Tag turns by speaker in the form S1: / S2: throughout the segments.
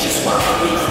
S1: just want to be.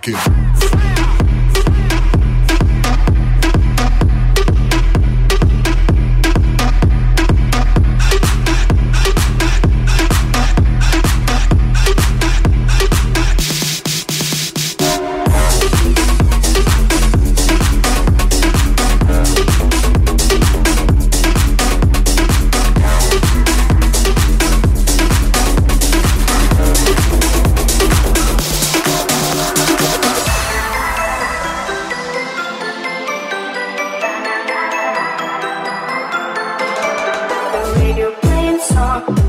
S1: cracking. Get
S2: playing cracking.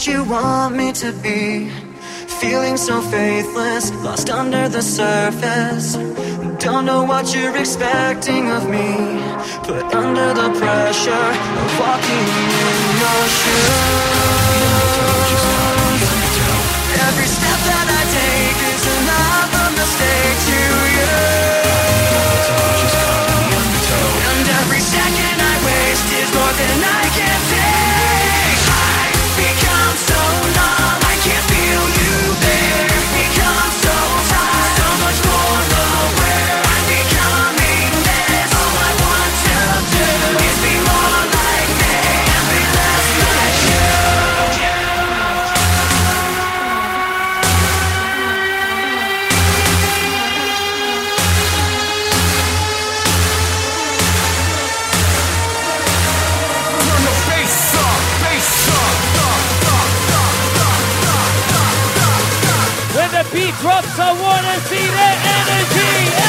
S3: What you want me to be. Feeling so faithless, lost under the surface. Don't know what you're expecting of me. Put under the pressure of walking in your shoes. Every step that I take is another mistake to you. And every second I waste is more than I can take. I
S1: wanna see that energy.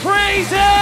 S4: Praise Him!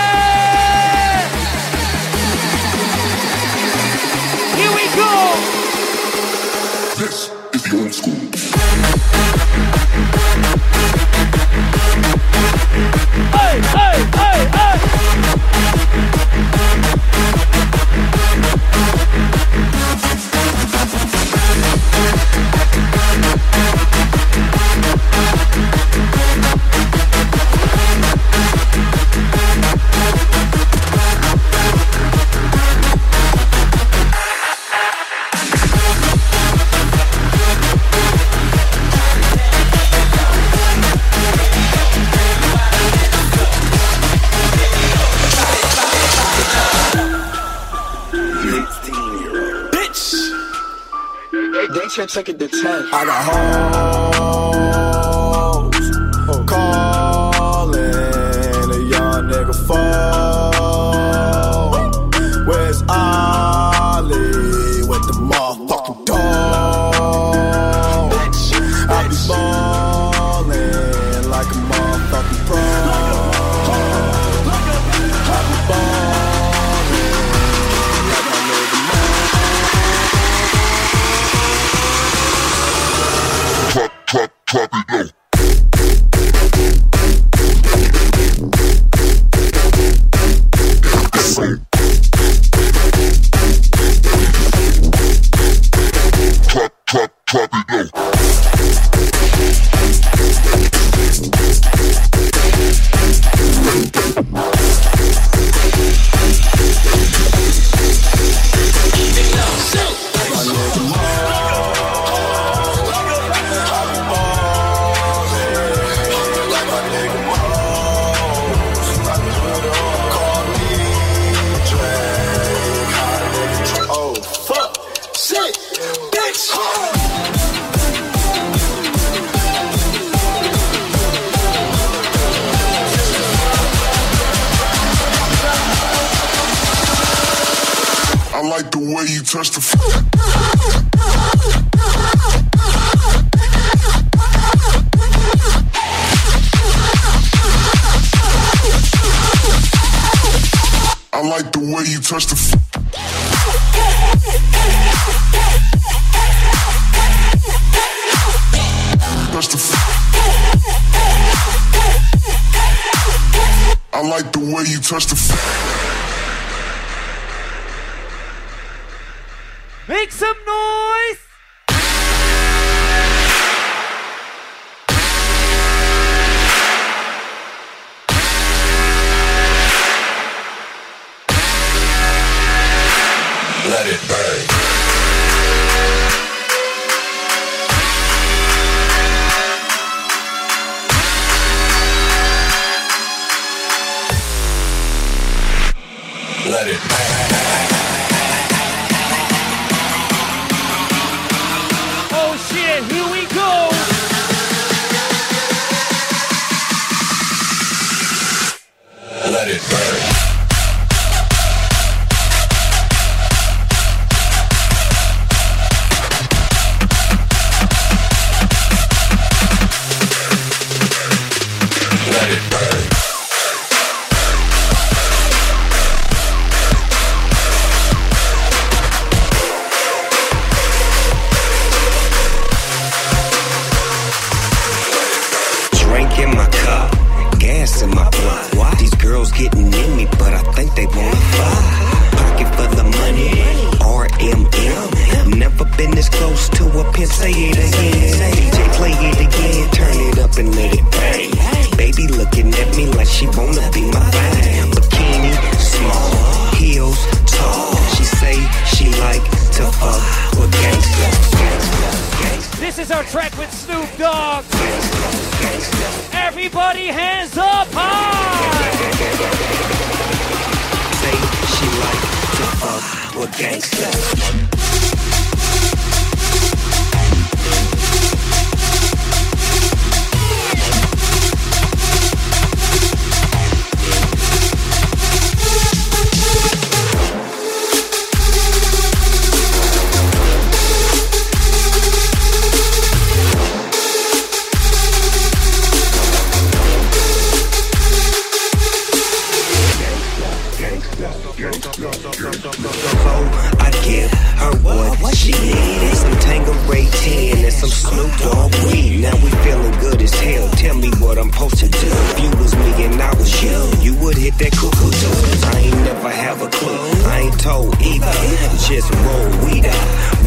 S4: Rita.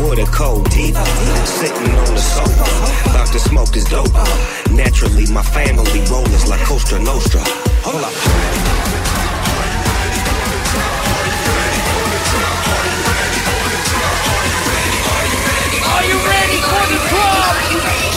S4: What
S5: a
S6: cold diva. Sitting on the sofa. About to smoke is dope. Naturally, my family rollers like Costa Nostra. Hold up.
S7: Are you ready for the club?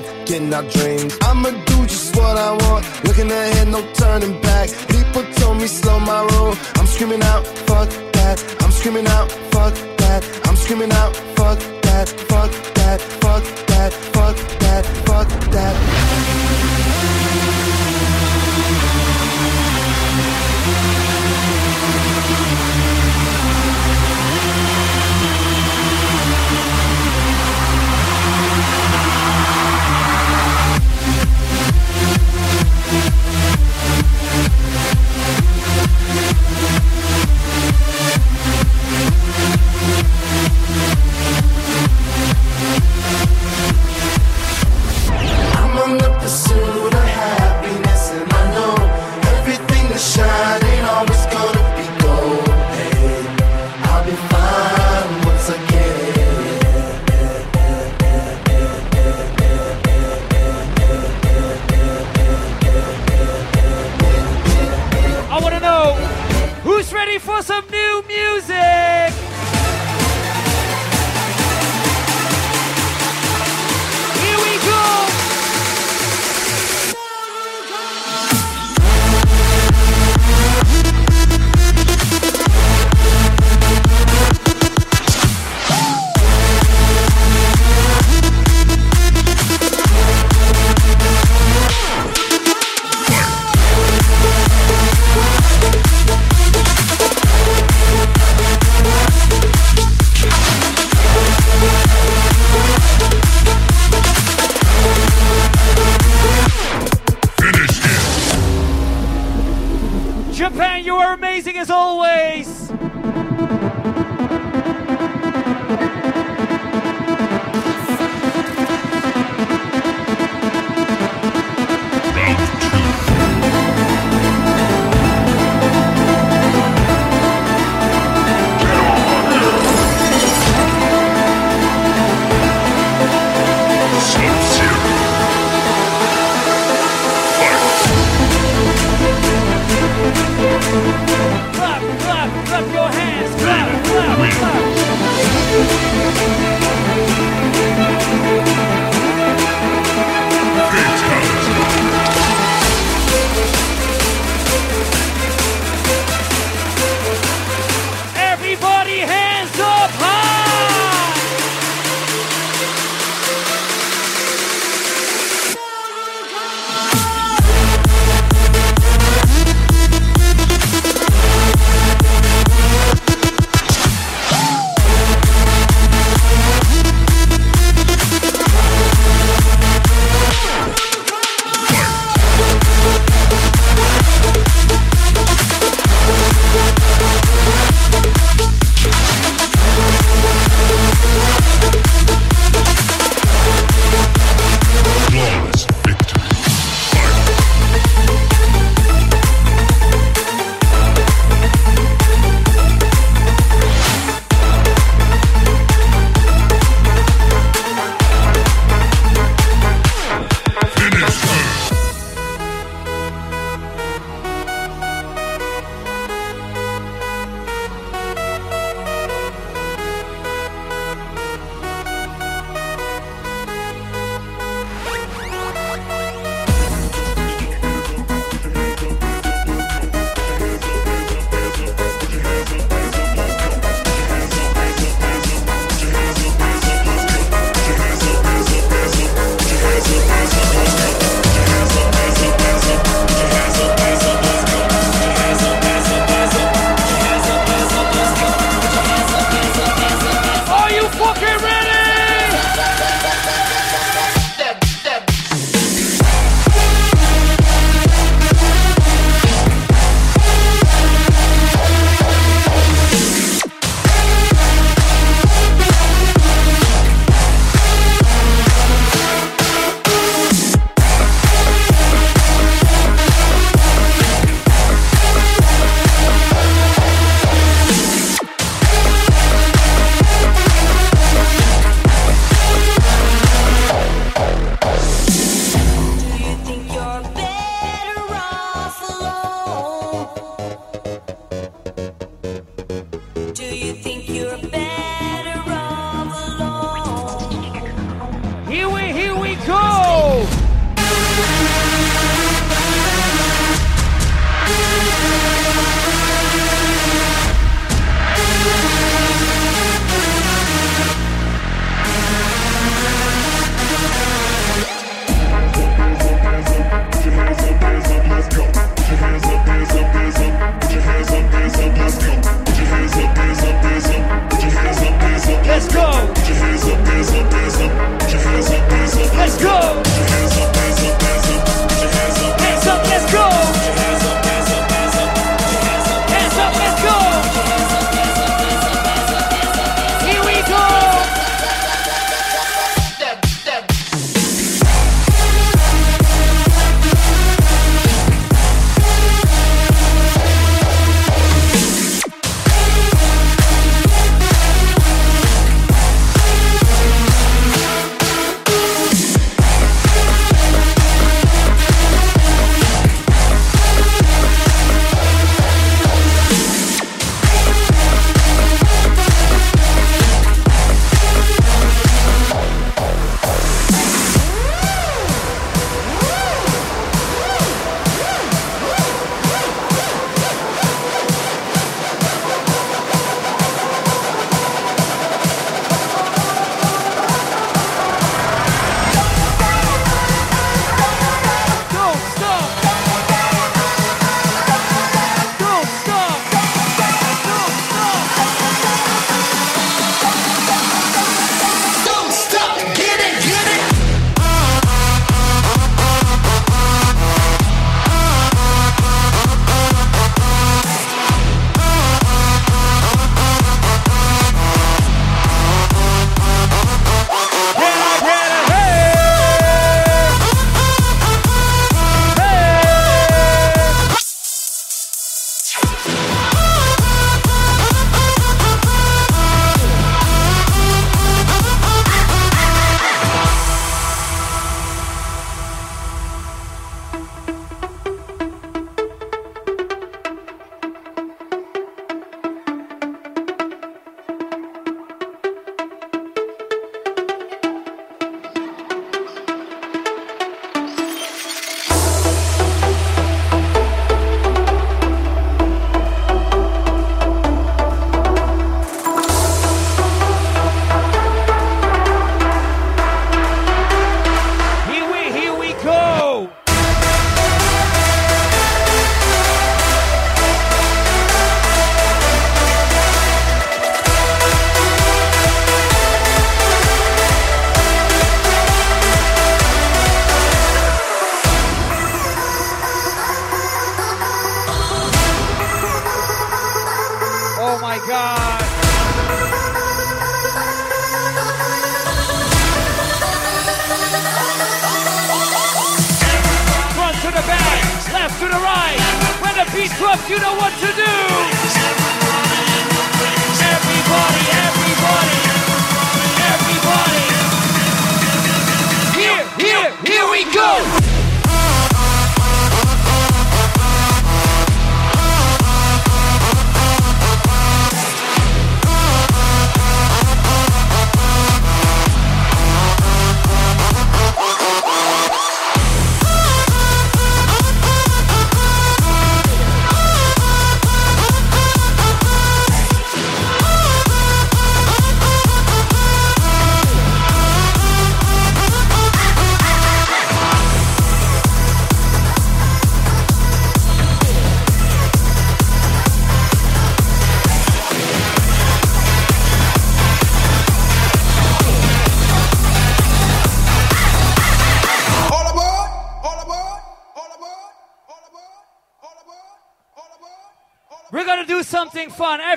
S8: life, getting our dreams. I'ma do just what I want, looking ahead, no turning back. People told me slow my roll, I'm screaming out, fuck that. I'm screaming out, fuck that. I'm screaming out, fuck that, fuck that, fuck that, fuck that, fuck that.
S1: Fuck that.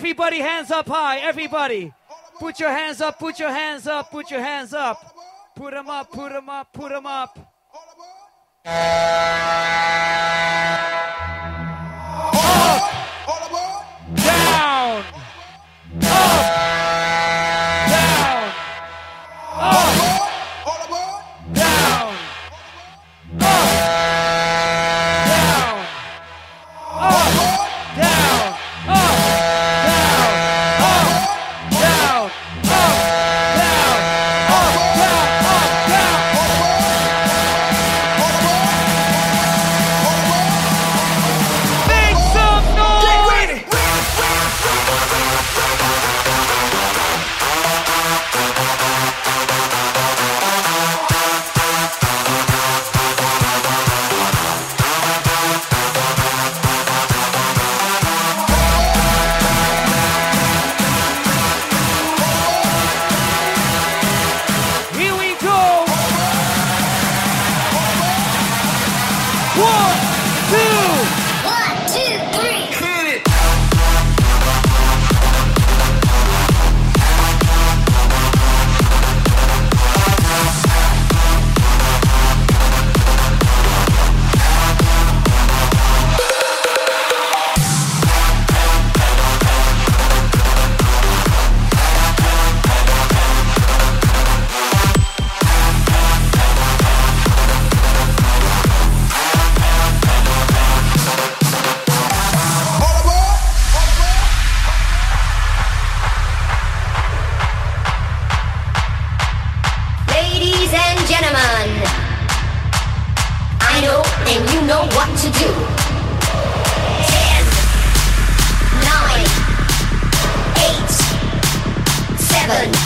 S1: Everybody, hands up high. Everybody. Put your hands up, put your hands up, put your hands up. Put them up, put them up, put them up. Put them up.
S4: Nothing.